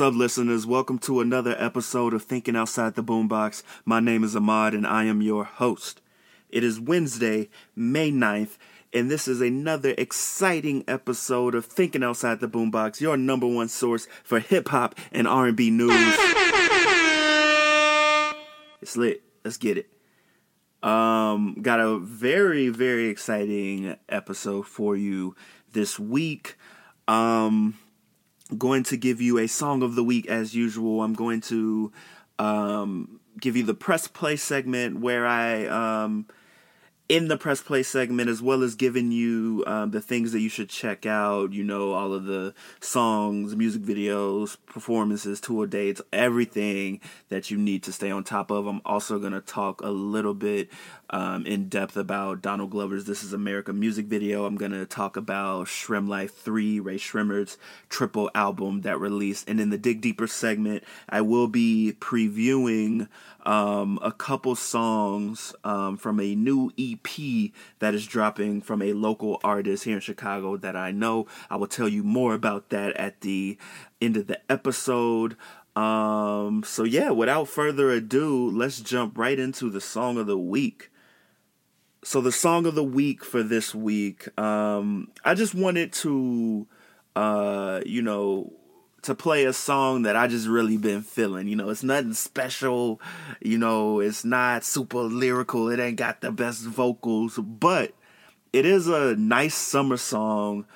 What's up, listeners? Welcome to another episode of Thinking Outside the Boombox. My name is Ahmad, and I am your host. It is Wednesday, May 9th, and this is another exciting episode of Thinking Outside the Boombox, your number one source for hip hop and R&B news. It's lit. Let's get it. Um, got a very, very exciting episode for you this week. Um, going to give you a song of the week as usual. I'm going to um, give you the press play segment where I, um, in the press play segment, as well as giving you um, the things that you should check out, you know, all of the songs, music videos, performances, tour dates, everything that you need to stay on top of. I'm also going to talk a little bit um, in depth about Donald Glover's This Is America music video. I'm going to talk about Sremm Life 3, Rae Sremmurd's triple album that released. And in the Dig Deeper segment, I will be previewing um, a couple songs um, from a new EP that is dropping from a local artist here in Chicago that I know. I will tell you more about that at the end of the episode. Um, so yeah, without further ado, let's jump right into the song of the week so the song of the week for this week um i just wanted to uh you know to play a song that i just really been feeling you know it's nothing special you know it's not super lyrical it ain't got the best vocals but it is a nice summer song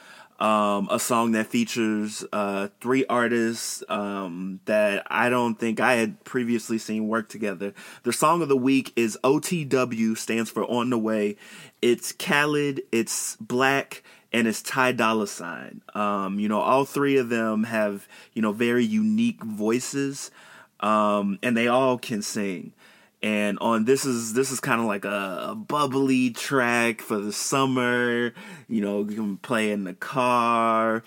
um, a song that features uh, three artists um, that I don't think I had previously seen work together. The song of the week is OTW, stands for On the Way. It's Khalid, it's 6LACK, and it's Ty Dolla Sign. Um, you know, all three of them have you know very unique voices, um, and they all can sing. And on this is this is kind of like a, a, bubbly track for the summer you know you can play in the car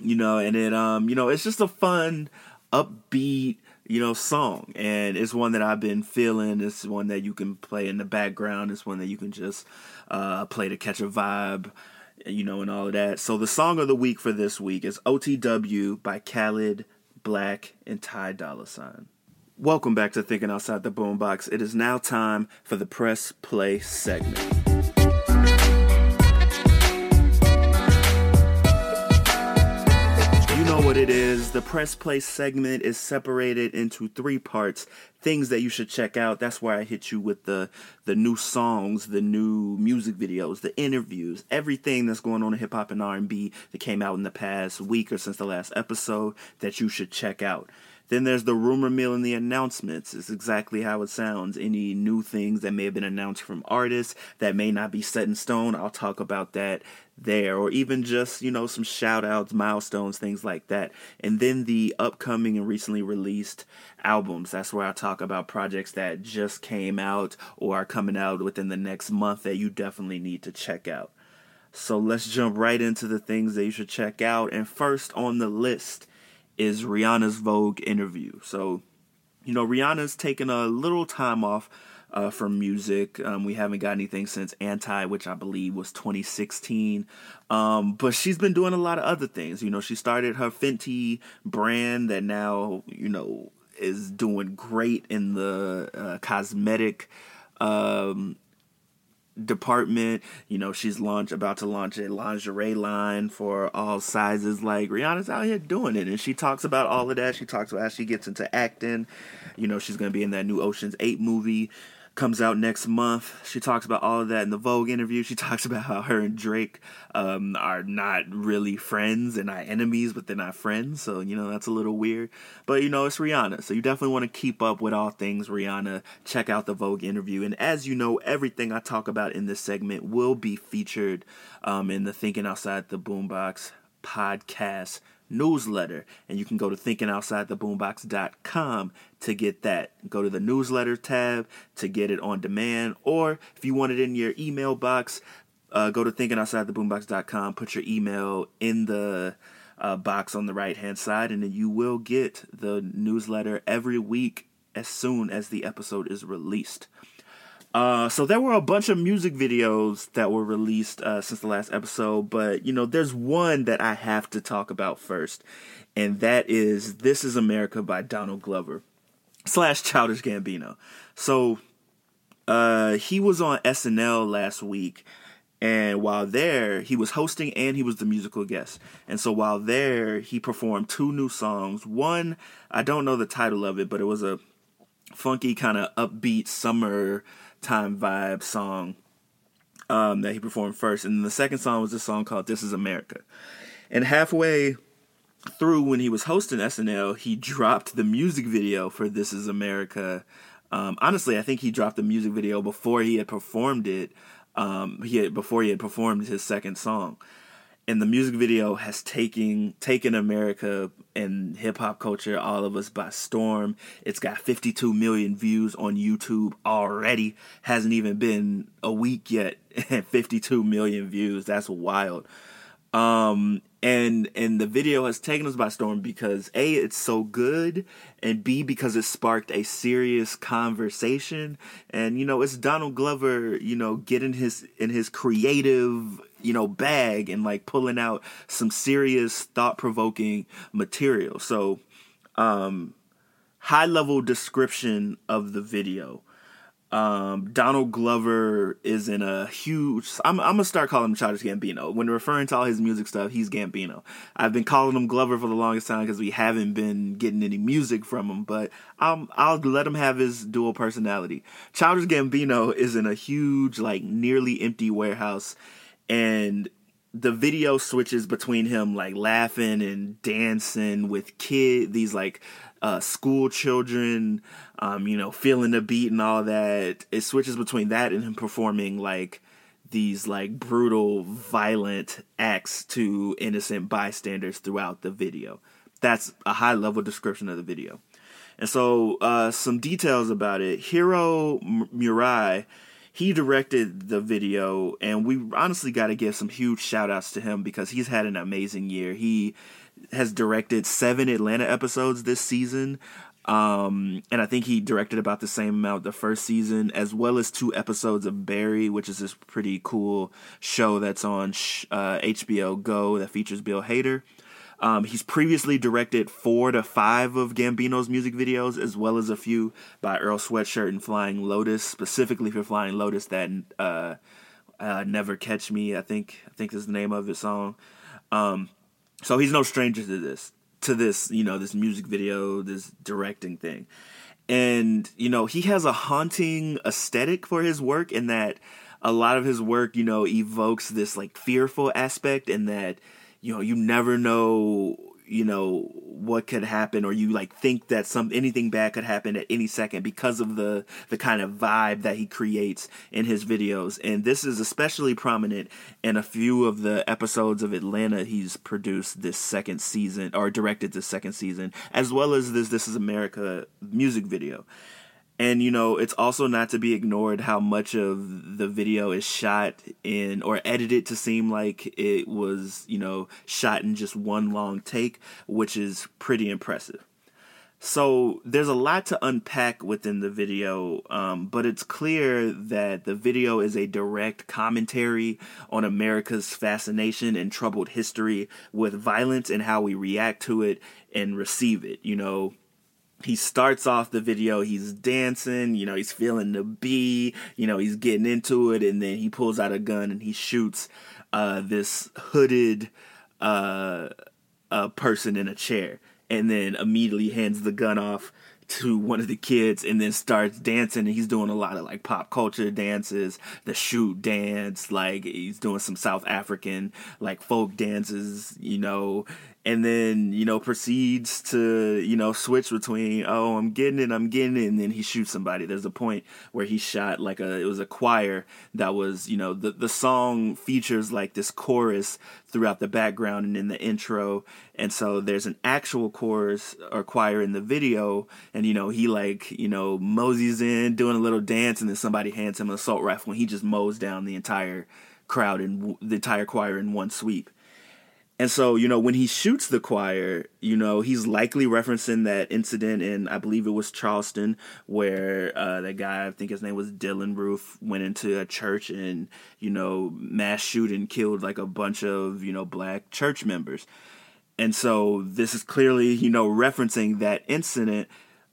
you know and it um you know it's just a fun upbeat you know song. And it's one that i've been feeling. It's one that you can play in the background. It's one that you can just uh play to catch a vibe you know and all of that so the song of the week for this week is otw by khalid 6LACK and ty dolla sign Welcome back to Thinking Outside the Boombox. It is now time for the press play segment. It is. The press play segment is separated into three parts. things that you should check out. That's where I hit you with the the new songs, the new music videos, the interviews, everything that's going on in hip hop and R&B that came out in the past week or since the last episode that you should check out. Then there's the rumor mill and the announcements. It's exactly how it sounds. Any new things that may have been announced from artists that may not be set in stone, I'll talk about that there. Or even just, you know, some shout outs, milestones, things like that. And then the upcoming and recently released albums. That's where I talk about projects that just came out or are coming out within the next month that you definitely need to check out. So let's jump right into the things that you should check out. And first on the list is Rihanna's Vogue interview. So, you know, Rihanna's taken a little time off uh, from music. Um, we haven't got anything since Anti, which I believe was 2016. Um, but she's been doing a lot of other things. You know, she started her Fenty brand that now, you know, is doing great in the uh, cosmetic um, department. You know, she's launch about to launch a lingerie line for all sizes. Like Rihanna's out here doing it, and she talks about all of that. She talks about how she gets into acting. You know, she's gonna be in that new Ocean's Eight movie comes out next month. She talks about all of that in the Vogue interview. She talks about how her and Drake um, are not really friends and not enemies, but they're not friends. So, you know, that's a little weird. But, you know, it's Rihanna. So you definitely want to keep up with all things Rihanna. Check out the Vogue interview. And as you know, everything I talk about in this segment will be featured um, in the Thinking Outside the Boombox podcast newsletter. And you can go to thinkingoutsidetheboombox.com to get that. Go to the newsletter tab to get it on demand. Or if you want it in your email box uh, go to thinkingoutsidetheboombox.com put your email in the uh, box on the right hand side and then you will get the newsletter every week as soon as the episode is released uh, so there were a bunch of music videos that were released uh, since the last episode, but you know, there's one that I have to talk about first, and that is "This Is America" by Donald Glover slash Childish Gambino. So uh, he was on SNL last week, and while there, he was hosting and he was the musical guest. And so while there, he performed two new songs. One, I don't know the title of it, but it was a funky kind of upbeat summer time vibe song um, that he performed first. And the second song was a song called This Is America. And halfway through, when he was hosting SNL, he dropped the music video for This Is America. Um, honestly, I think he dropped the music video before he had performed it. Um, he had, before he had performed his second song and the music video has taken taken America and hip hop culture, all of us by storm. It's got 52 million views on YouTube already. Hasn't even been a week yet, 52 million views. That's wild. Um, and and the video has taken us by storm because a it's so good and b because it sparked a serious conversation and you know it's donald glover you know getting his in his creative you know bag and like pulling out some serious thought-provoking material so um high level description of the video um, Donald Glover is in a huge. I'm, I'm gonna start calling him Childish Gambino. When referring to all his music stuff, he's Gambino. I've been calling him Glover for the longest time because we haven't been getting any music from him. But I'll I'll let him have his dual personality. Childish Gambino is in a huge, like nearly empty warehouse, and the video switches between him like laughing and dancing with kid these like uh, school children, um, you know, feeling the beat and all that. It switches between that and him performing like these like brutal, violent acts to innocent bystanders throughout the video. That's a high level description of the video. And so, uh, some details about it. Hiro Murai, he directed the video, and we honestly got to give some huge shout outs to him because he's had an amazing year. He has directed seven Atlanta episodes this season. Um, and I think he directed about the same amount the first season, as well as two episodes of Barry, which is this pretty cool show that's on uh, HBO Go that features Bill Hader. Um, he's previously directed four to five of Gambino's music videos, as well as a few by Earl Sweatshirt and Flying Lotus, specifically for Flying Lotus. That uh, uh, "Never Catch Me," I think, I think is the name of his song. Um, so he's no stranger to this, to this, you know, this music video, this directing thing. and you know he has a haunting aesthetic for his work in that a lot of his work you know evokes this like fearful aspect and that you know you never know you know what could happen or you like think that some anything bad could happen at any second because of the the kind of vibe that he creates in his videos. And this is especially prominent in a few of the episodes of Atlanta he's produced this second season or directed this second season as well as this this is America music video and you know, it's also not to be ignored how much of the video is shot in or edited to seem like it was, you know, shot in just one long take, which is pretty impressive. So there's a lot to unpack within the video, um, but it's clear that the video is a direct commentary on America's fascination and troubled history with violence and how we react to it and receive it. You know, he starts off the video he's dancing you know he's feeling the bee you know he's getting into it and then he pulls out a gun and he shoots uh, this hooded uh, uh, person in a chair and then immediately hands the gun off to one of the kids and then starts dancing and he's doing a lot of like pop culture dances the shoot dance like he's doing some south african like folk dances you know and then you know proceeds to you know switch between oh I'm getting it I'm getting it and then he shoots somebody. There's a point where he shot like a it was a choir that was you know the the song features like this chorus throughout the background and in the intro and so there's an actual chorus or choir in the video and you know he like you know moseys in doing a little dance and then somebody hands him an assault rifle and he just mows down the entire crowd and the entire choir in one sweep and so, you know, when he shoots the choir, you know, he's likely referencing that incident in, I believe it was Charleston, where uh, that guy, I think his name was Dylann Roof, went into a church and, you know, mass shooting killed like a bunch of, you know, black church members. And so this is clearly, you know, referencing that incident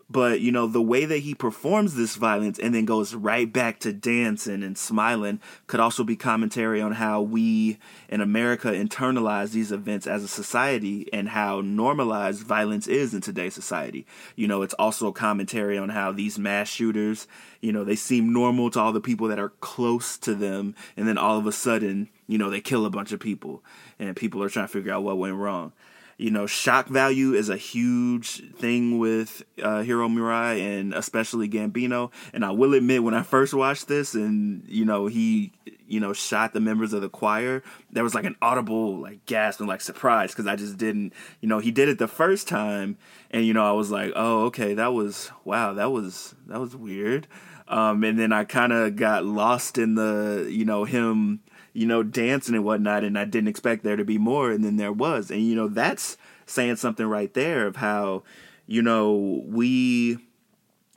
but you know the way that he performs this violence and then goes right back to dancing and smiling could also be commentary on how we in america internalize these events as a society and how normalized violence is in today's society. You know it's also commentary on how these mass shooters you know they seem normal to all the people that are close to them and then all of a sudden you know they kill a bunch of people and people are trying to figure out what went wrong you know, shock value is a huge thing with uh, Hiro Murai and especially Gambino. And I will admit, when I first watched this, and you know, he, you know, shot the members of the choir, there was like an audible like gasp and like surprise because I just didn't, you know, he did it the first time, and you know, I was like, oh, okay, that was wow, that was that was weird. Um, and then I kind of got lost in the, you know, him you know, dancing and whatnot, and I didn't expect there to be more, and then there was, and you know, that's saying something right there of how, you know, we,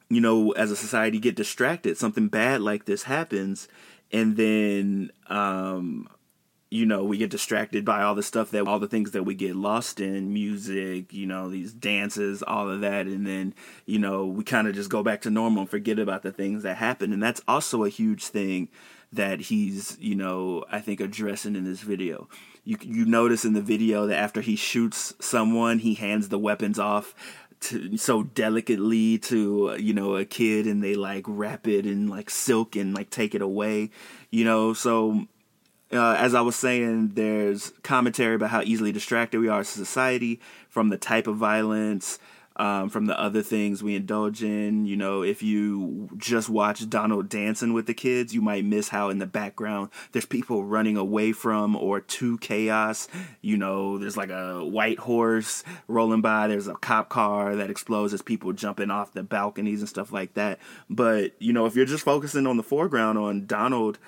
you know, as a society get distracted, something bad like this happens, and then, um, you know, we get distracted by all the stuff that all the things that we get lost in music, you know, these dances, all of that. And then, you know, we kind of just go back to normal and forget about the things that happen. And that's also a huge thing that he's, you know, I think addressing in this video. You you notice in the video that after he shoots someone, he hands the weapons off to, so delicately to you know a kid and they like wrap it in like silk and like take it away you know so uh, as I was saying, there's commentary about how easily distracted we are as a society from the type of violence, um, from the other things we indulge in. You know, if you just watch Donald dancing with the kids, you might miss how in the background there's people running away from or to chaos. You know, there's like a white horse rolling by, there's a cop car that explodes as people jumping off the balconies and stuff like that. But, you know, if you're just focusing on the foreground on Donald,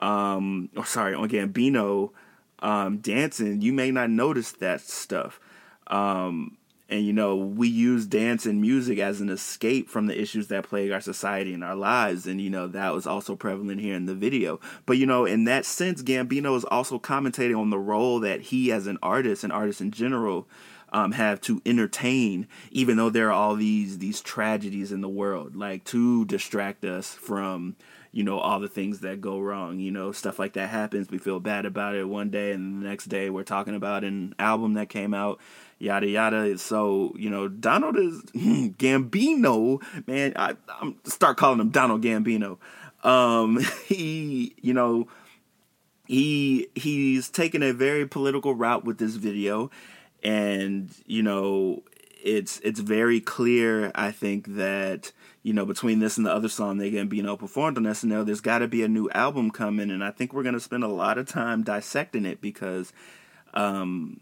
um, or sorry, on Gambino um, dancing, you may not notice that stuff. Um, and you know we use dance and music as an escape from the issues that plague our society and our lives. And you know that was also prevalent here in the video. But you know in that sense gambino is also commentating on the role that he as an artist and artists in general um, have to entertain even though there are all these these tragedies in the world like to distract us from you know all the things that go wrong. You know stuff like that happens. We feel bad about it one day and the next day. We're talking about an album that came out yada yada. So you know donald is gambino. Man i i'm start calling him donald gambino. Um he you know he he's taken a very political route with this video. And you know it's it's very clear i think that you know, between this and the other song they get being performed on SNL, there's got to be a new album coming, and I think we're to spend a lot of time dissecting it because, um,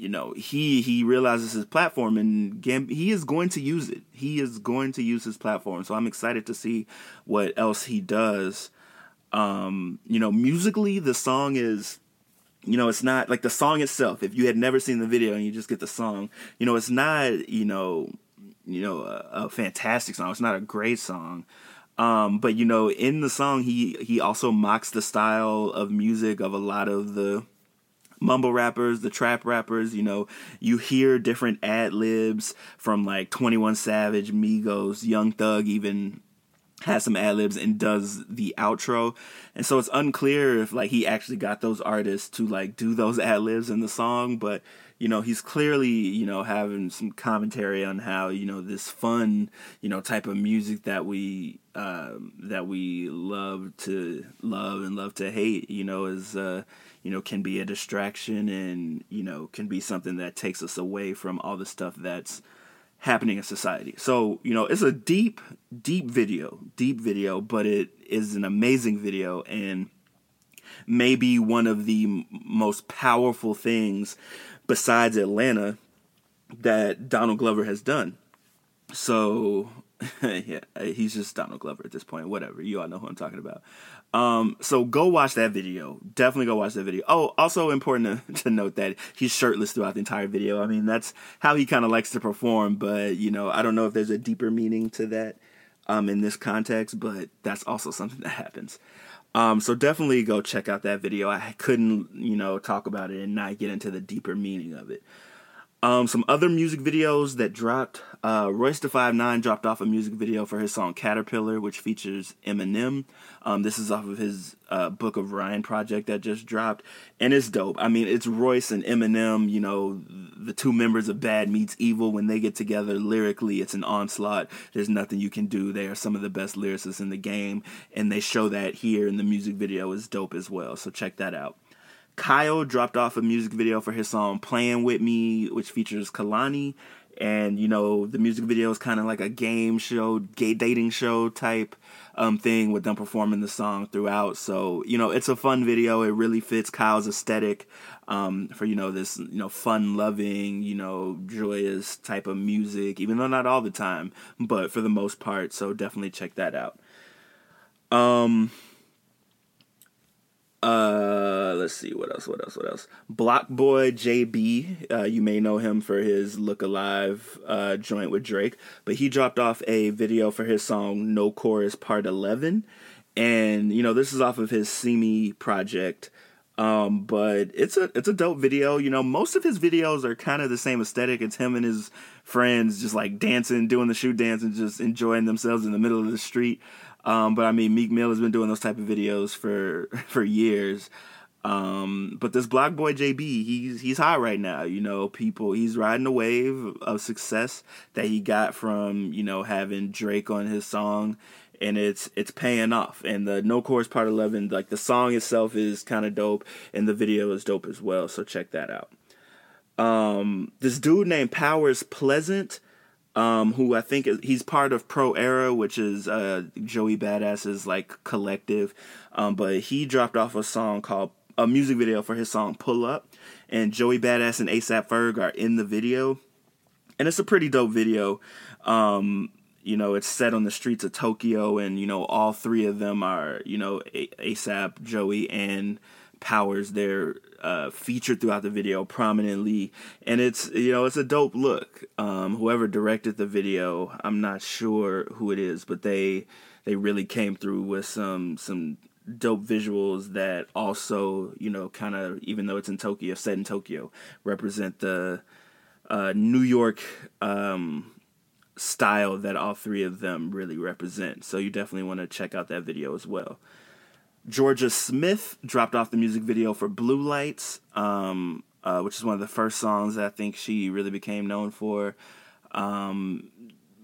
you know, he he realizes his platform and Gamb- he is going to use it. He is going to use his platform, so I'm excited to see what else he does. Um, you know, musically, the song is you know, it's not like the song itself. If you had never seen the video and you just get the song, you know, it's not, you know, you know a, a fantastic song. It's not a great song. Um, but you know, in the song, he he also mocks the style of music of a lot of the mumble rappers, the trap rappers. You know, you hear different ad libs from like Twenty One Savage, Migos, Young Thug, even has some ad libs and does the outro. And so it's unclear if like he actually got those artists to like do those ad libs in the song, but you know he's clearly you know having some commentary on how you know this fun you know type of music that we um, that we love to love and love to hate you know is uh, you know can be a distraction and you know can be something that takes us away from all the stuff that's happening in society so you know it's a deep deep video deep video but it is an amazing video and maybe one of the most powerful things besides Atlanta that Donald Glover has done. So yeah, he's just Donald Glover at this point. Whatever, you all know who I'm talking about. Um, so go watch that video. Definitely go watch that video. Oh, also important to, to note that he's shirtless throughout the entire video. I mean, that's how he kind of likes to perform. But you know, I don't know if there's a deeper meaning to that um, in this context. But that's also something that happens. Um, so definitely go check out that video. I couldn't, you know, talk about it and not get into the deeper meaning of it. Um, some other music videos that dropped. Uh, Royce da Five Nine dropped off a music video for his song Caterpillar, which features Eminem. Um, this is off of his uh, Book of Ryan project that just dropped, and it's dope. I mean, it's Royce and Eminem. You know, the two members of Bad Meets Evil. When they get together lyrically, it's an onslaught. There's nothing you can do. They are some of the best lyricists in the game, and they show that here in the music video is dope as well. So check that out. Kyle dropped off a music video for his song Playing With Me, which features Kehlani. And, you know, the music video is kind of like a game show, gay dating show type um, thing with them performing the song throughout. So, you know, it's a fun video. It really fits Kyle's aesthetic um, for, you know, this, you know, fun loving, you know, joyous type of music, even though not all the time, but for the most part. So definitely check that out. Um, uh, let's see what else. What else? What else? BlocBoy JB. Uh, you may know him for his "Look Alive" uh, joint with Drake, but he dropped off a video for his song "No Chorus" Part Eleven, and you know this is off of his "Simi" project. Um, but it's a it's a dope video. You know, most of his videos are kind of the same aesthetic. It's him and his friends just like dancing, doing the shoe dance, and just enjoying themselves in the middle of the street. Um, but I mean, Meek Mill has been doing those type of videos for for years. Um, but this BlocBoy JB, he's he's hot right now. You know, people he's riding the wave of success that he got from you know having Drake on his song, and it's it's paying off. And the No Chorus Part Eleven, like the song itself is kind of dope, and the video is dope as well. So check that out. Um, this dude named Powers Pleasant um, who I think is, he's part of Pro Era, which is uh, Joey Badass's like collective. Um, but he dropped off a song called a music video for his song Pull Up, and Joey Badass and ASAP Ferg are in the video, and it's a pretty dope video. Um, you know, it's set on the streets of Tokyo, and you know, all three of them are you know ASAP, Joey, and Powers. They're uh, featured throughout the video prominently, and it's you know it's a dope look. Um, whoever directed the video, I'm not sure who it is, but they they really came through with some some dope visuals that also you know kind of even though it's in Tokyo, set in Tokyo, represent the uh, New York um, style that all three of them really represent. So you definitely want to check out that video as well. Jorja Smith dropped off the music video for Blue Lights, um, uh, which is one of the first songs that I think she really became known for. Um,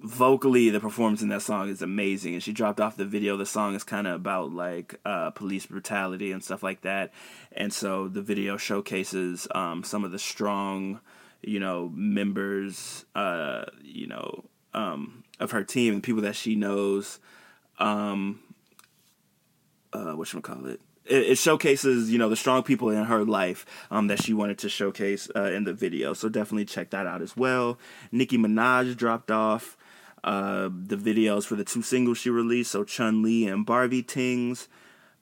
vocally, the performance in that song is amazing, and she dropped off the video. The song is kind of about like uh, police brutality and stuff like that, and so the video showcases um, some of the strong, you know, members, uh, you know, um, of her team and people that she knows. Um, uh, what should call it? it? It showcases, you know, the strong people in her life um, that she wanted to showcase uh, in the video. So definitely check that out as well. Nicki Minaj dropped off uh, the videos for the two singles she released, so Chun Li and Barbie Tings.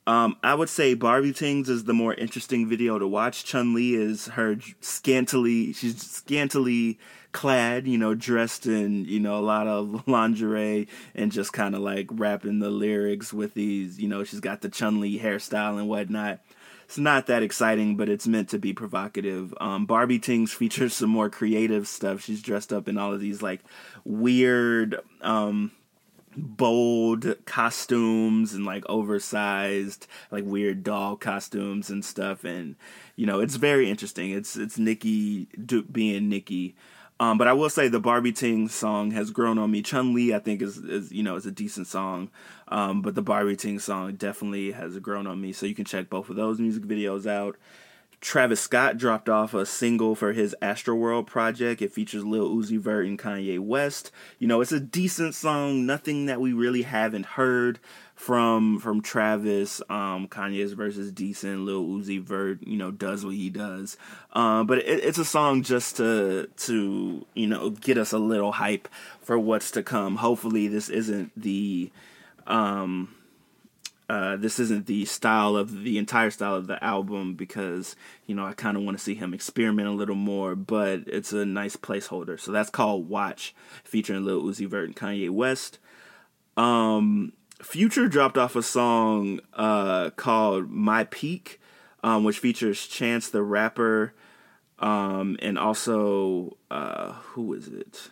Um, I would say Barbie Tings is the more interesting video to watch. Chun Li is her scantily, she's scantily clad, you know, dressed in, you know, a lot of lingerie and just kind of like rapping the lyrics with these, you know, she's got the Chun Li hairstyle and whatnot. It's not that exciting, but it's meant to be provocative. Um, Barbie Tings features some more creative stuff. She's dressed up in all of these like weird, um, bold costumes and like oversized like weird doll costumes and stuff and you know it's very interesting it's it's Nicki being Nicki um, but I will say the Barbie Ting song has grown on me. Chun Li, I think, is, is you know is a decent song, um, but the Barbie Ting song definitely has grown on me. So you can check both of those music videos out. Travis Scott dropped off a single for his Astroworld project. It features Lil Uzi Vert and Kanye West. You know, it's a decent song, nothing that we really haven't heard from from Travis. Um, Kanye's versus decent. Lil Uzi Vert, you know, does what he does. Uh, but it, it's a song just to to you know get us a little hype for what's to come. Hopefully, this isn't the um uh, this isn't the style of the entire style of the album because you know I kind of want to see him experiment a little more, but it's a nice placeholder. So that's called Watch, featuring Lil Uzi Vert and Kanye West. Um, Future dropped off a song uh, called My Peak, um, which features Chance the Rapper, um, and also uh, who is it?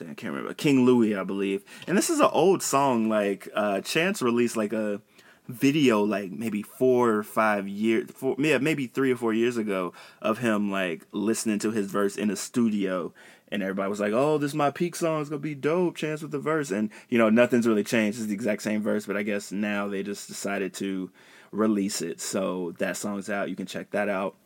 I can't remember. King Louie, I believe. And this is an old song. Like uh, Chance released like a video like maybe four or five years, yeah, maybe three or four years ago of him like listening to his verse in a studio. And everybody was like, "Oh, this is my peak song. It's gonna be dope." Chance with the verse, and you know nothing's really changed. It's the exact same verse, but I guess now they just decided to release it. So that song's out. You can check that out.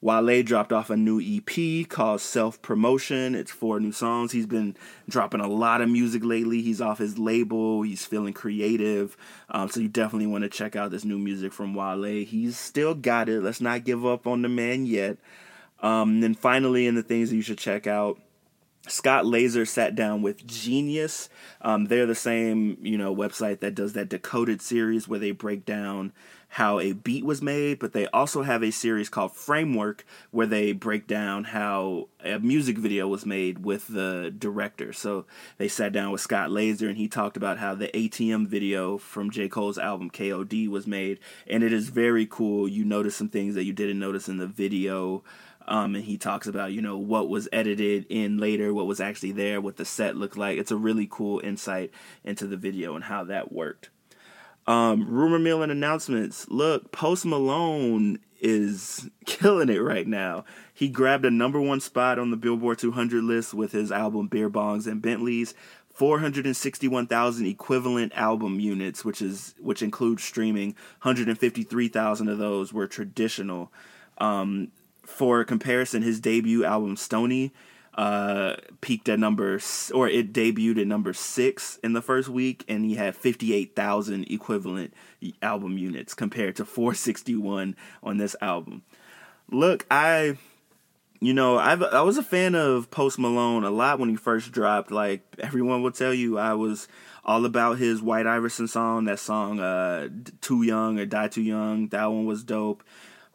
Wale dropped off a new EP called Self Promotion. It's four new songs. He's been dropping a lot of music lately. He's off his label. He's feeling creative. Um, so you definitely want to check out this new music from Wale. He's still got it. Let's not give up on the man yet. Um, and then finally, in the things that you should check out, Scott Lazer sat down with Genius. Um, they're the same, you know, website that does that decoded series where they break down how a beat was made, but they also have a series called Framework where they break down how a music video was made with the director. So they sat down with Scott Lazer and he talked about how the ATM video from J. Cole's album KOD was made. And it is very cool. You notice some things that you didn't notice in the video. Um, and he talks about you know what was edited in later, what was actually there, what the set looked like. It's a really cool insight into the video and how that worked. Um, rumor mill and announcements. Look, Post Malone is killing it right now. He grabbed a number one spot on the Billboard 200 list with his album Beer Bongs and Bentleys. 461,000 equivalent album units, which is which includes streaming. 153,000 of those were traditional. Um, for comparison, his debut album Stoney uh, peaked at number, or it debuted at number six in the first week, and he had 58,000 equivalent album units compared to 461 on this album. Look, I, you know, I I was a fan of Post Malone a lot when he first dropped. Like everyone will tell you, I was all about his White Iverson song. That song, uh, "Too Young" or "Die Too Young." That one was dope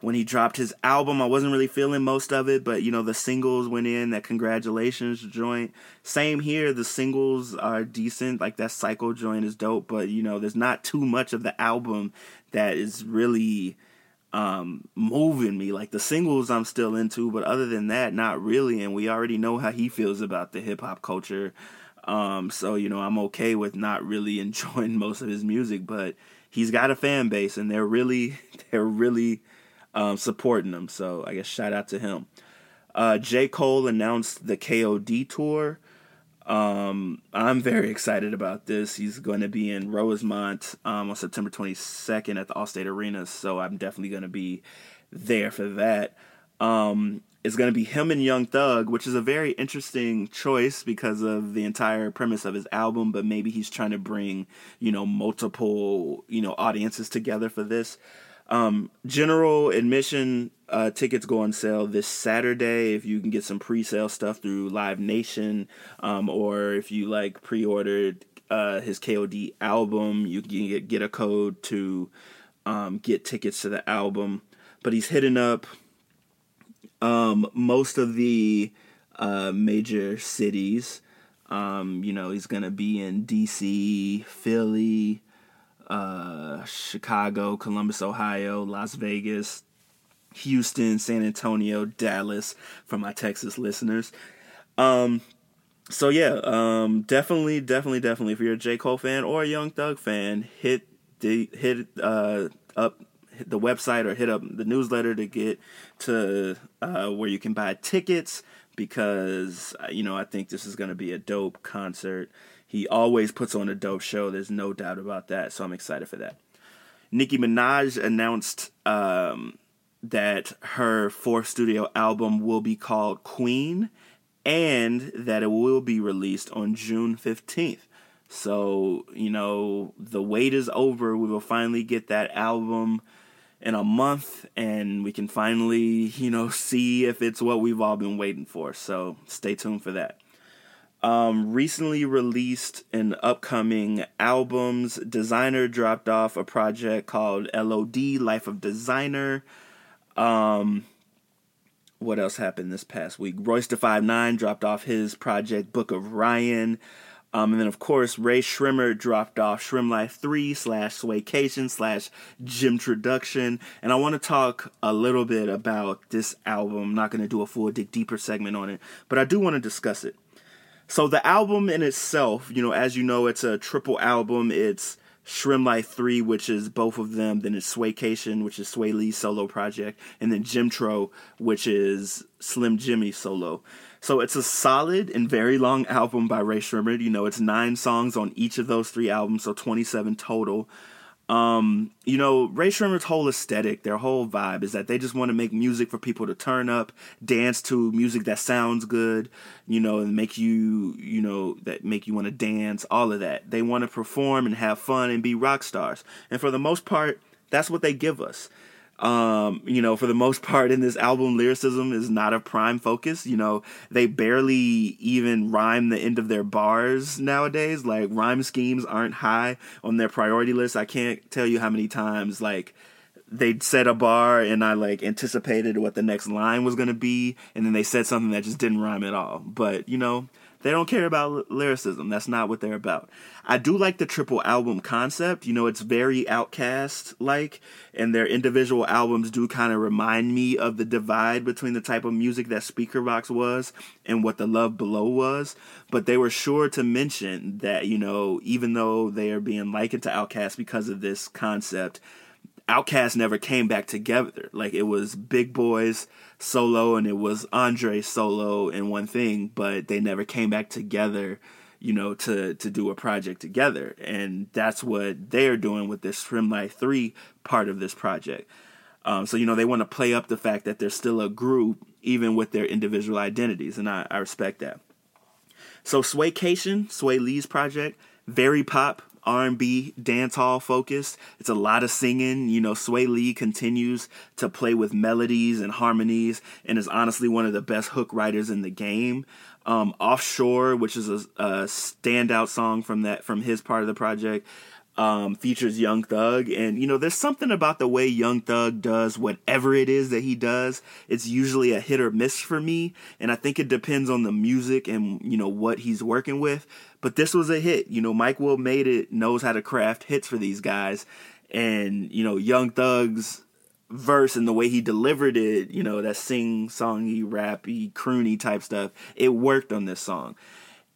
when he dropped his album, I wasn't really feeling most of it, but you know, the singles went in that congratulations joint. Same here, the singles are decent. Like that Psycho joint is dope, but you know, there's not too much of the album that is really um, moving me. Like the singles I'm still into, but other than that, not really. And we already know how he feels about the hip hop culture. Um, so you know, I'm okay with not really enjoying most of his music, but he's got a fan base, and they're really they're really um, supporting him. So I guess shout out to him. Uh, J. Cole announced the KOD tour. Um, I'm very excited about this. He's going to be in Rosemont um, on September 22nd at the Allstate Arena, so I'm definitely going to be there for that. Um, it's going to be him and Young Thug, which is a very interesting choice because of the entire premise of his album. But maybe he's trying to bring, you know, multiple, you know, audiences together for this. Um, general admission uh, tickets go on sale this Saturday. If you can get some pre-sale stuff through Live Nation, um, or if you like pre-ordered uh, his KOD album, you can get, get a code to um, get tickets to the album. But he's hitting up um, most of the uh, major cities. Um, you know, he's gonna be in DC, Philly, uh, Chicago, Columbus, Ohio, Las Vegas, Houston, San Antonio, Dallas for my Texas listeners. Um, so yeah, um, definitely, definitely, definitely, if you're a J Cole fan or a Young Thug fan, hit the hit uh, up hit the website or hit up the newsletter to get to uh, where you can buy tickets because uh, you know I think this is going to be a dope concert. He always puts on a dope show. There's no doubt about that. So I'm excited for that. Nicki Minaj announced um, that her fourth studio album will be called Queen and that it will be released on June 15th. So, you know, the wait is over. We will finally get that album in a month and we can finally, you know, see if it's what we've all been waiting for. So, stay tuned for that um, recently released an upcoming albums. Desiigner dropped off a project called LOD Life of Desiigner. Um, what else happened this past week? Royce da Five Nine dropped off his project Book of Ryan. Um, and then, of course, Rae Sremmurd dropped off Sremm Life 3 slash SwaeCation slash Jxmtroduction. And I want to talk a little bit about this album. I'm not going to do a full dig deeper segment on it, but I do want to discuss it. So the album in itself, you know, as you know, it's a triple album. It's Sremm Life 3, which is both of them. Then it's SwaeCation, which is Swae Lee's solo project. And then Jxmtro, which is Slim Jxmmi solo. So it's a solid and very long album by Rae Sremmurd. You know, it's nine songs on each of those three albums, so 27 total. Um, you know, Rae Sremmurd's whole aesthetic, their whole vibe is that they just want to make music for people to turn up, dance to music that sounds good, you know, and make you, you know, that make you want to dance, all of that. They want to perform and have fun and be rock stars. And for the most part, that's what they give us. Um, you know, for the most part in this album, lyricism is not a prime focus. You know, they barely even rhyme the end of their bars nowadays. Like rhyme schemes aren't high on their priority list. I can't tell you how many times like they'd set a bar and I like anticipated what the next line was gonna be, and then they said something that just didn't rhyme at all. But you know, they don't care about lyricism. That's not what they're about. I do like the triple album concept. You know, it's very OutKast like, and their individual albums do kind of remind me of the divide between the type of music that Speakerboxxx was and what the Love Below was. But they were sure to mention that, you know, even though they are being likened to OutKast because of this concept, OutKast never came back together. Like it was Big Boys solo and it was Andre solo and one thing, but they never came back together, you know, to to do a project together. And that's what they're doing with this Life 3 part of this project. Um, so you know they want to play up the fact that they're still a group even with their individual identities, and I, I respect that. So SwaeCation, Swae Lee's project, very pop, R&B, dance hall focused. It's a lot of singing. You know, Swae Lee continues to play with melodies and harmonies and is honestly one of the best hook writers in the game. Um, Offshore, which is a, a standout song from that from his part of the project, um, features Young Thug, and you know, there's something about the way Young Thug does whatever it is that he does. It's usually a hit or miss for me, and I think it depends on the music and you know what he's working with. But this was a hit. You know, Mike Will made it, knows how to craft hits for these guys, and you know, Young Thug's verse and the way he delivered it, you know, that sing songy, rappy, croony type stuff, it worked on this song.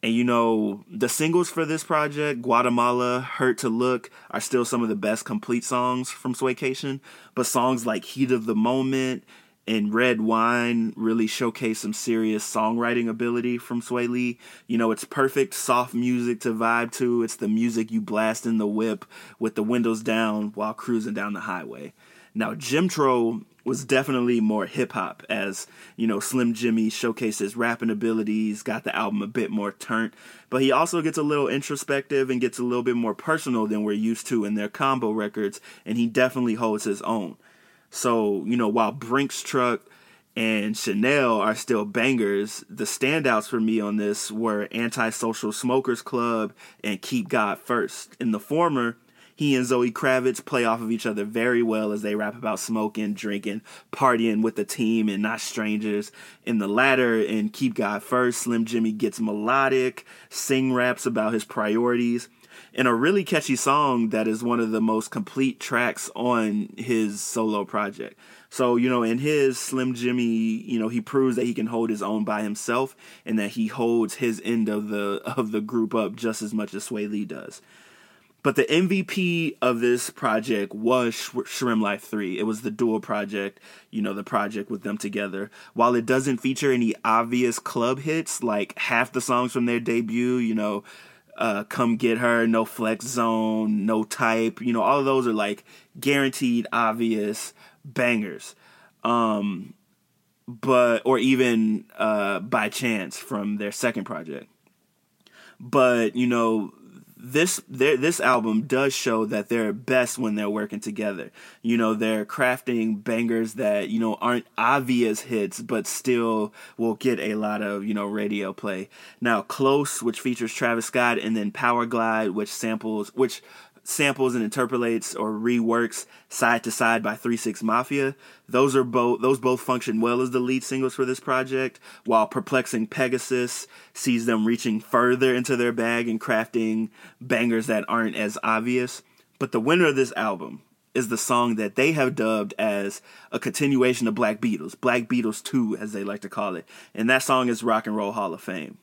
And you know, the singles for this project, Guatemala, Hurt to Look, are still some of the best complete songs from SwaeCation. But songs like Heat of the Moment and Red Wine really showcase some serious songwriting ability from Swae Lee. You know, it's perfect soft music to vibe to. It's the music you blast in the whip with the windows down while cruising down the highway. Now, Jxmtro was definitely more hip hop as, you know, Slim Jxmmi showcases rapping abilities, got the album a bit more turnt, but he also gets a little introspective and gets a little bit more personal than we're used to in their combo records, and he definitely holds his own. So, you know, while Brinks Truck and Chanel are still bangers, the standouts for me on this were Antisocial Smokers Club and Keep God First. In the former, he and Zoe Kravitz play off of each other very well as they rap about smoking, drinking, partying with the team and not strangers. In the latter, in Keep God First, Slim Jxmmi gets melodic, sing raps about his priorities, in a really catchy song that is one of the most complete tracks on his solo project. So, you know, in his Slim Jxmmi, you know, he proves that he can hold his own by himself and that he holds his end of the of the group up just as much as Swae Lee does. But the MVP of this project was Sh- Sremm Life 3. It was the dual project, you know, the project with them together. While it doesn't feature any obvious club hits, like half the songs from their debut, you know, uh, Come Get Her, No Flex Zone, No Type, you know, all of those are like guaranteed obvious bangers. Um, but, or even uh, By Chance from their second project. But, you know, this this album does show that they're best when they're working together. You know, they're crafting bangers that you know aren't obvious hits, but still will get a lot of you know radio play. Now, Close, which features Travis Scott, and then Powerglide, which samples which samples and interpolates or reworks side to side by Three 6 Mafia. Those are both those both function well as the lead singles for this project, while Perplexing Pegasus sees them reaching further into their bag and crafting bangers that aren't as obvious. But the winner of this album is the song that they have dubbed as a continuation of Black Beatles, Black Beatles 2 as they like to call it. And that song is Rock and Roll Hall of Fame.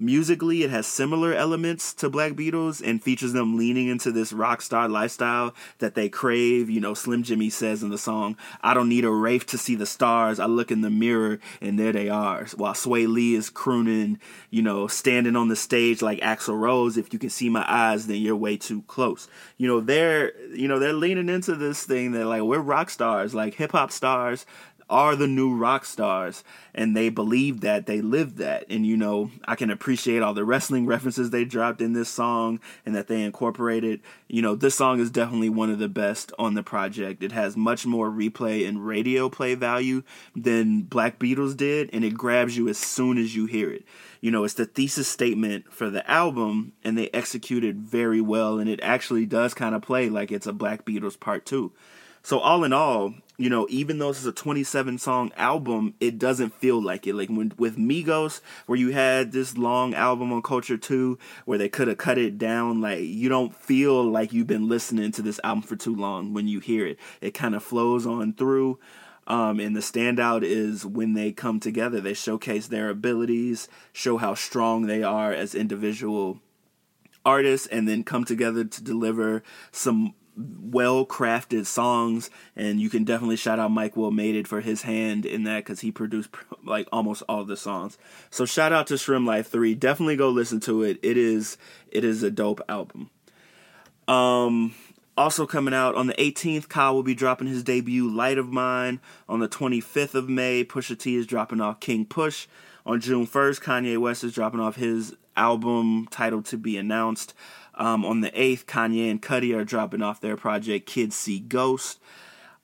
Musically, it has similar elements to Black Beatles and features them leaning into this rock star lifestyle that they crave. You know, Slim Jxmmi says in the song, I don't need a wraith to see the stars. I look in the mirror and there they are. While Swae Lee is crooning, you know, standing on the stage like Axl Rose, if you can see my eyes, then you're way too close. You know, they're, you know, they're leaning into this thing that like, we're rock stars, like hip hop stars are the new rock stars and they believe that they live that. And you know i can appreciate all the wrestling references they dropped in this song and that they incorporated. You know this song is definitely one of the best on the project. It has much more replay and radio play value than black beatles did and it grabs you as soon as you hear it. You know it's the thesis statement for the album and they executed very well and it actually does kind of play like it's a black beatles part two so all in all you know, even though this is a 27 song album, it doesn't feel like it. Like when with Migos, where you had this long album on Culture 2, where they could have cut it down, like you don't feel like you've been listening to this album for too long when you hear it. It kind of flows on through. Um, and the standout is when they come together, they showcase their abilities, show how strong they are as individual artists, and then come together to deliver some well crafted songs and you can definitely shout out Mike Will Made It for his hand in that because he produced like almost all the songs. So shout out to Sremm Life 3. Definitely go listen to it. It is it is a dope album. Um also coming out on the 18th, Kyle will be dropping his debut Light of Mine. On the 25th of May, Pusha T is dropping off King Push. On June 1st, Kanye West is dropping off his album titled To Be Announced. Um, on the 8th, Kanye and Cudi are dropping off their project Kids See Ghost.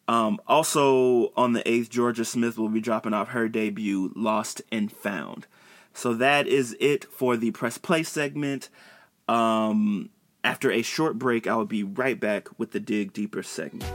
Um, also on the 8th, Jorja Smith will be dropping off her debut Lost and Found. So that is it for the Press Play segment. Um, after a short break, I will be right back with the Dig Deeper segment.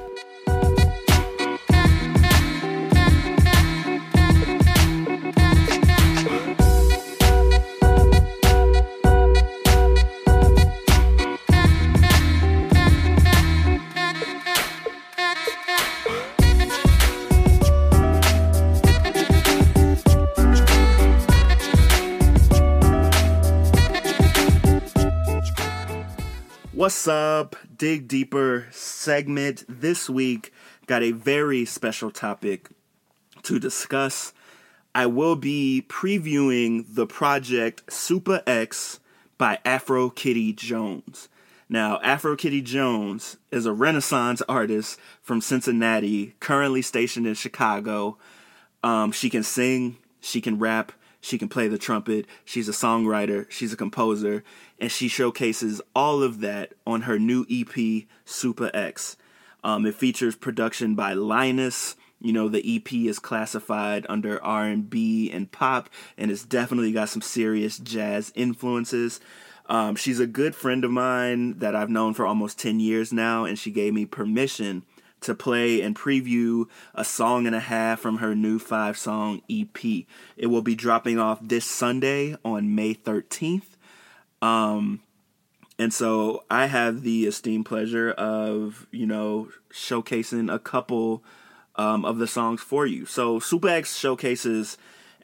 What's up? Dig Deeper segment this week got a very special topic to discuss. I will be previewing the project Super X by Afro Kitty Jones. Now, Afro Kitty Jones is a Renaissance artist from Cincinnati, currently stationed in Chicago. Um, she can sing, she can rap, she can play the trumpet, she's a songwriter, she's a composer, and she showcases all of that on her new EP, Super X. Um, it features production by Linus. You know, the EP is classified under R&B and pop, and it's definitely got some serious jazz influences. Um, she's a good friend of mine that I've known for almost 10 years now, and she gave me permission to play and preview a song and a half from her new five song EP. It will be dropping off this Sunday on May 13th. Um, and so I have the esteemed pleasure of, you know, showcasing a couple um, of the songs for you. So Super showcases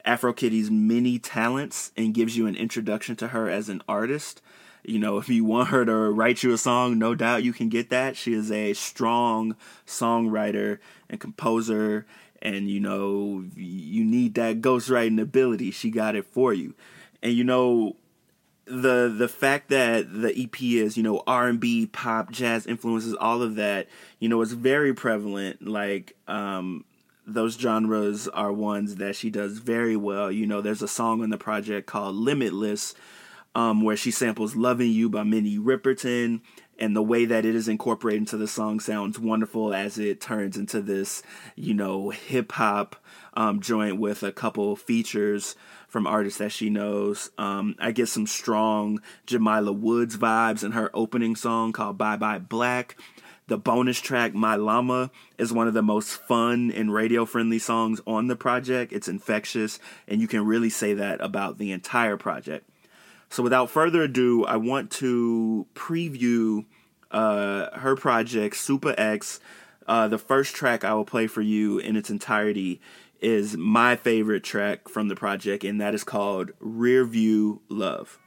Afro Kitty's many talents and gives you an introduction to her as an artist. You know, if you want her to write you a song, no doubt you can get that. She is a strong songwriter and composer, and you know, you need that ghostwriting ability. She got it for you. And you know, the the fact that the EP is you know R and B, pop, jazz influences, all of that, you know, is very prevalent. Like um, those genres are ones that she does very well. You know, there's a song on the project called Limitless, um, where she samples Loving You by Minnie Riperton. And the way that it is incorporated into the song sounds wonderful as it turns into this, you know, hip hop um, joint with a couple features from artists that she knows. Um, I get some strong Jamila Woods vibes in her opening song called Bye Bye Black. The bonus track, My Llama, is one of the most fun and radio friendly songs on the project. It's infectious, and you can really say that about the entire project. So, without further ado, I want to preview uh, her project, Super X. Uh, the first track I will play for you in its entirety is my favorite track from the project, and that is called Rear View Love.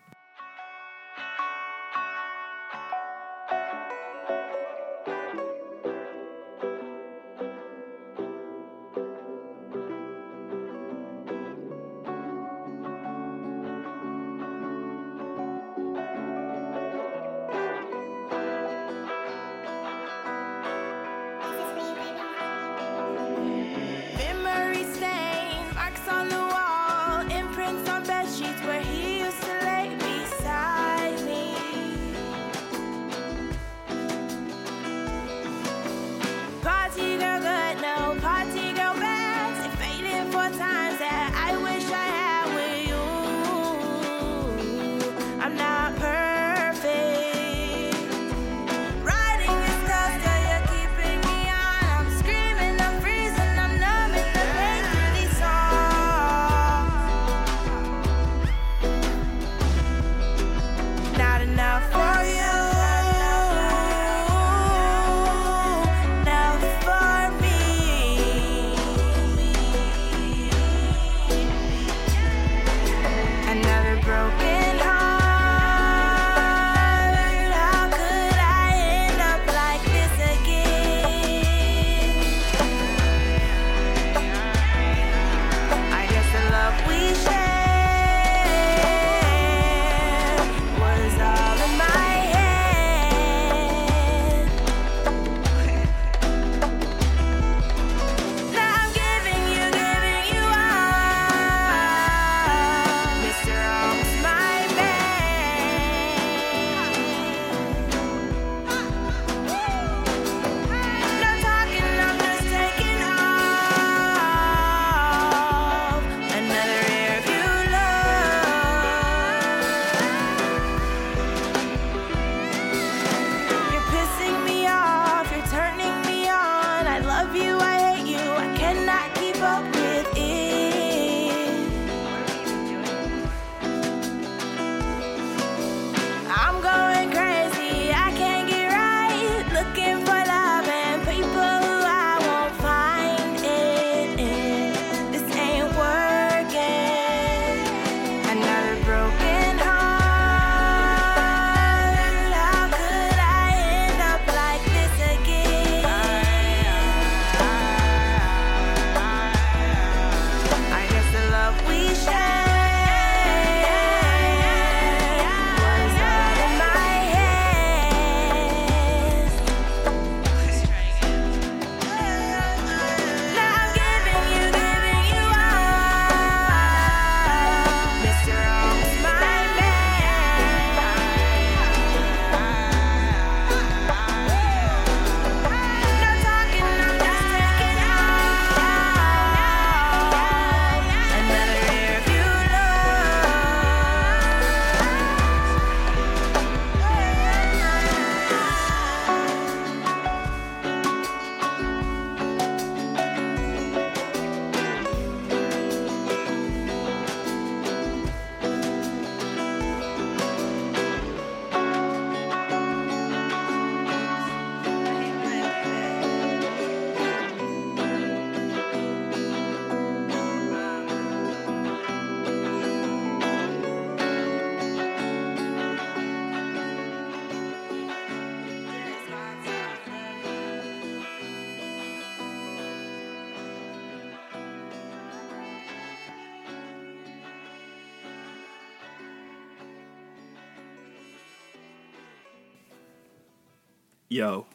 Yo,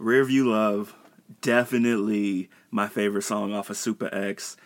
Rearview Love, definitely my favorite song off of Super X.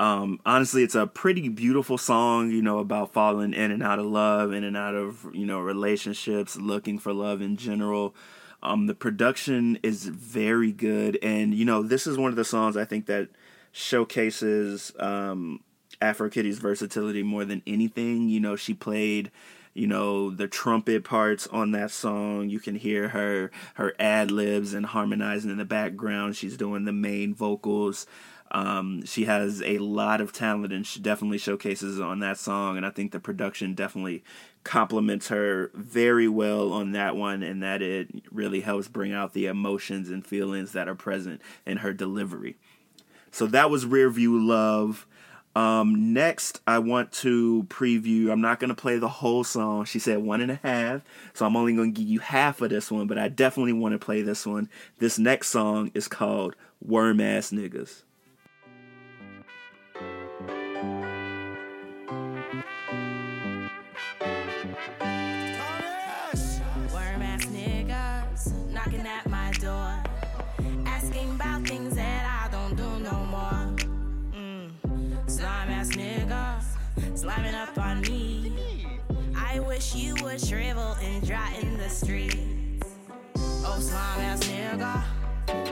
Um, honestly, it's a pretty beautiful song, you know, about falling in and out of love, in and out of, you know, relationships, looking for love in general. Um, the production is very good. And, you know, this is one of the songs I think that showcases um, Afro Kitty's versatility more than anything. You know, she played you know the trumpet parts on that song. You can hear her her ad libs and harmonizing in the background. She's doing the main vocals. Um, she has a lot of talent and she definitely showcases on that song. And i think the production definitely complements her very well on that one and that it really helps bring out the emotions and feelings that are present in her delivery. So that was rear view love um, next, I want to preview. I'm not going to play the whole song. She said one and a half, so I'm only going to give you half of this one, but I definitely want to play this one. This next song is called Worm Ass Niggas. Wish you would shrivel and dry in the streets. Oh, slime ass nigga,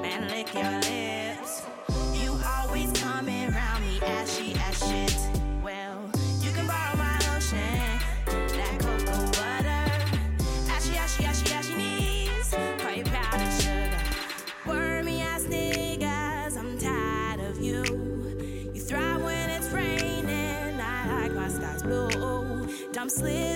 man, lick your lips. You always coming around me ashy as shit. Well, you can borrow my lotion, that cocoa butter. Ashy, ashy, ashy, ashy knees, call you powdered sugar. Wormy ass niggas, I'm tired of you. You thrive when it's raining I like my sky's blue. Dumb slithery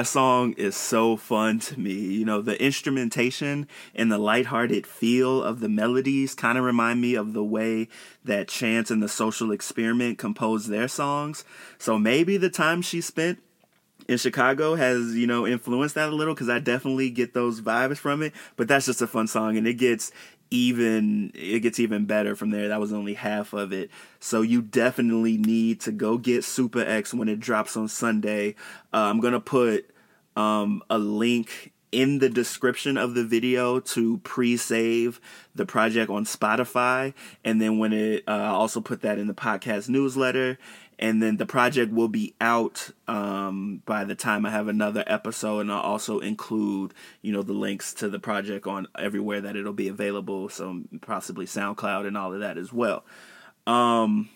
That song is so fun to me. You know, the instrumentation and the lighthearted feel of the melodies kind of remind me of the way that Chance and the Social Experiment compose their songs. So maybe the time she spent in Chicago has, you know, influenced that a little because I definitely get those vibes from it. But that's just a fun song and it gets even it gets even better from there. That was only half of it. So you definitely need to go get Super X when it drops on Sunday. Uh, I'm gonna put um, a link in the description of the video to pre-save the project on Spotify, and then when it uh, also put that in the podcast newsletter, and then the project will be out um, by the time I have another episode, and I'll also include you know the links to the project on everywhere that it'll be available, so possibly SoundCloud and all of that as well. Um,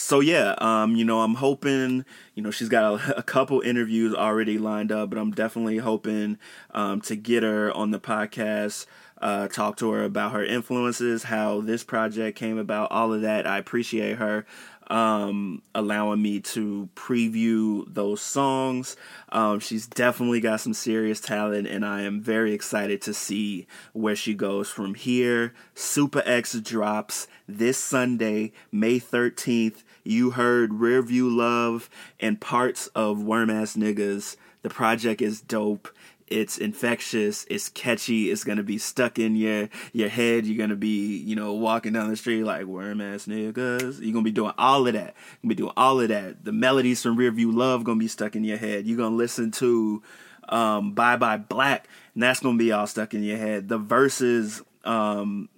so yeah, um, you know, I'm hoping, you know, she's got a, a, couple interviews already lined up, but I'm definitely hoping um, to get her on the podcast, uh, talk to her about her influences, how this project came about, all of that. I appreciate her um, allowing me to preview those songs. Um, she's definitely got some serious talent, and I am very excited to see where she goes from here. Super X drops this Sunday, May 13th. You heard Rearview Love and parts of Worm Ass Niggas. The project is dope it's infectious, it's catchy, it's gonna be stuck in your your head. You're gonna be, you know, walking down the street like worm ass niggas. You're gonna be doing all of that. You're gonna be doing all of that. The melodies from Rearview Love gonna be stuck in your head. You're gonna listen to um, Bye Bye Black, and that's gonna be all stuck in your head. The verses um,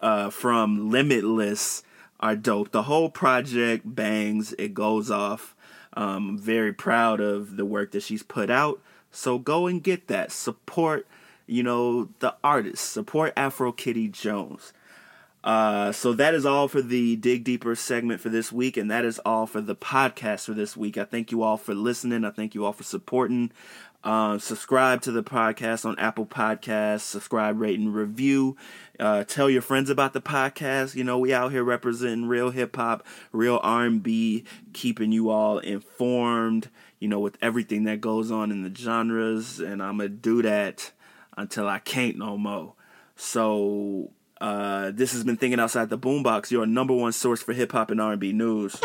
uh, from Limitless are dope. The whole project bangs. It goes off. Um, very proud of the work that she's put out. So go and get that. Support you know, the artist. Support Afro Kitty Jones. Uh, so that is all for the Dig Deeper segment for this week, and that is all for the podcast for this week. I thank you all for listening. I thank you all for supporting. Uh, subscribe to the podcast on Apple Podcasts. Subscribe, rate, and review. Uh, tell your friends about the podcast. You know, we out here representing real hip hop, real R and B, keeping you all informed. You know, with everything that goes on in the genres, and I'm gonna do that until I can't no more. So uh, this has been thinking outside the boombox, your number one source for hip hop and R&B news.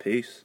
Peace.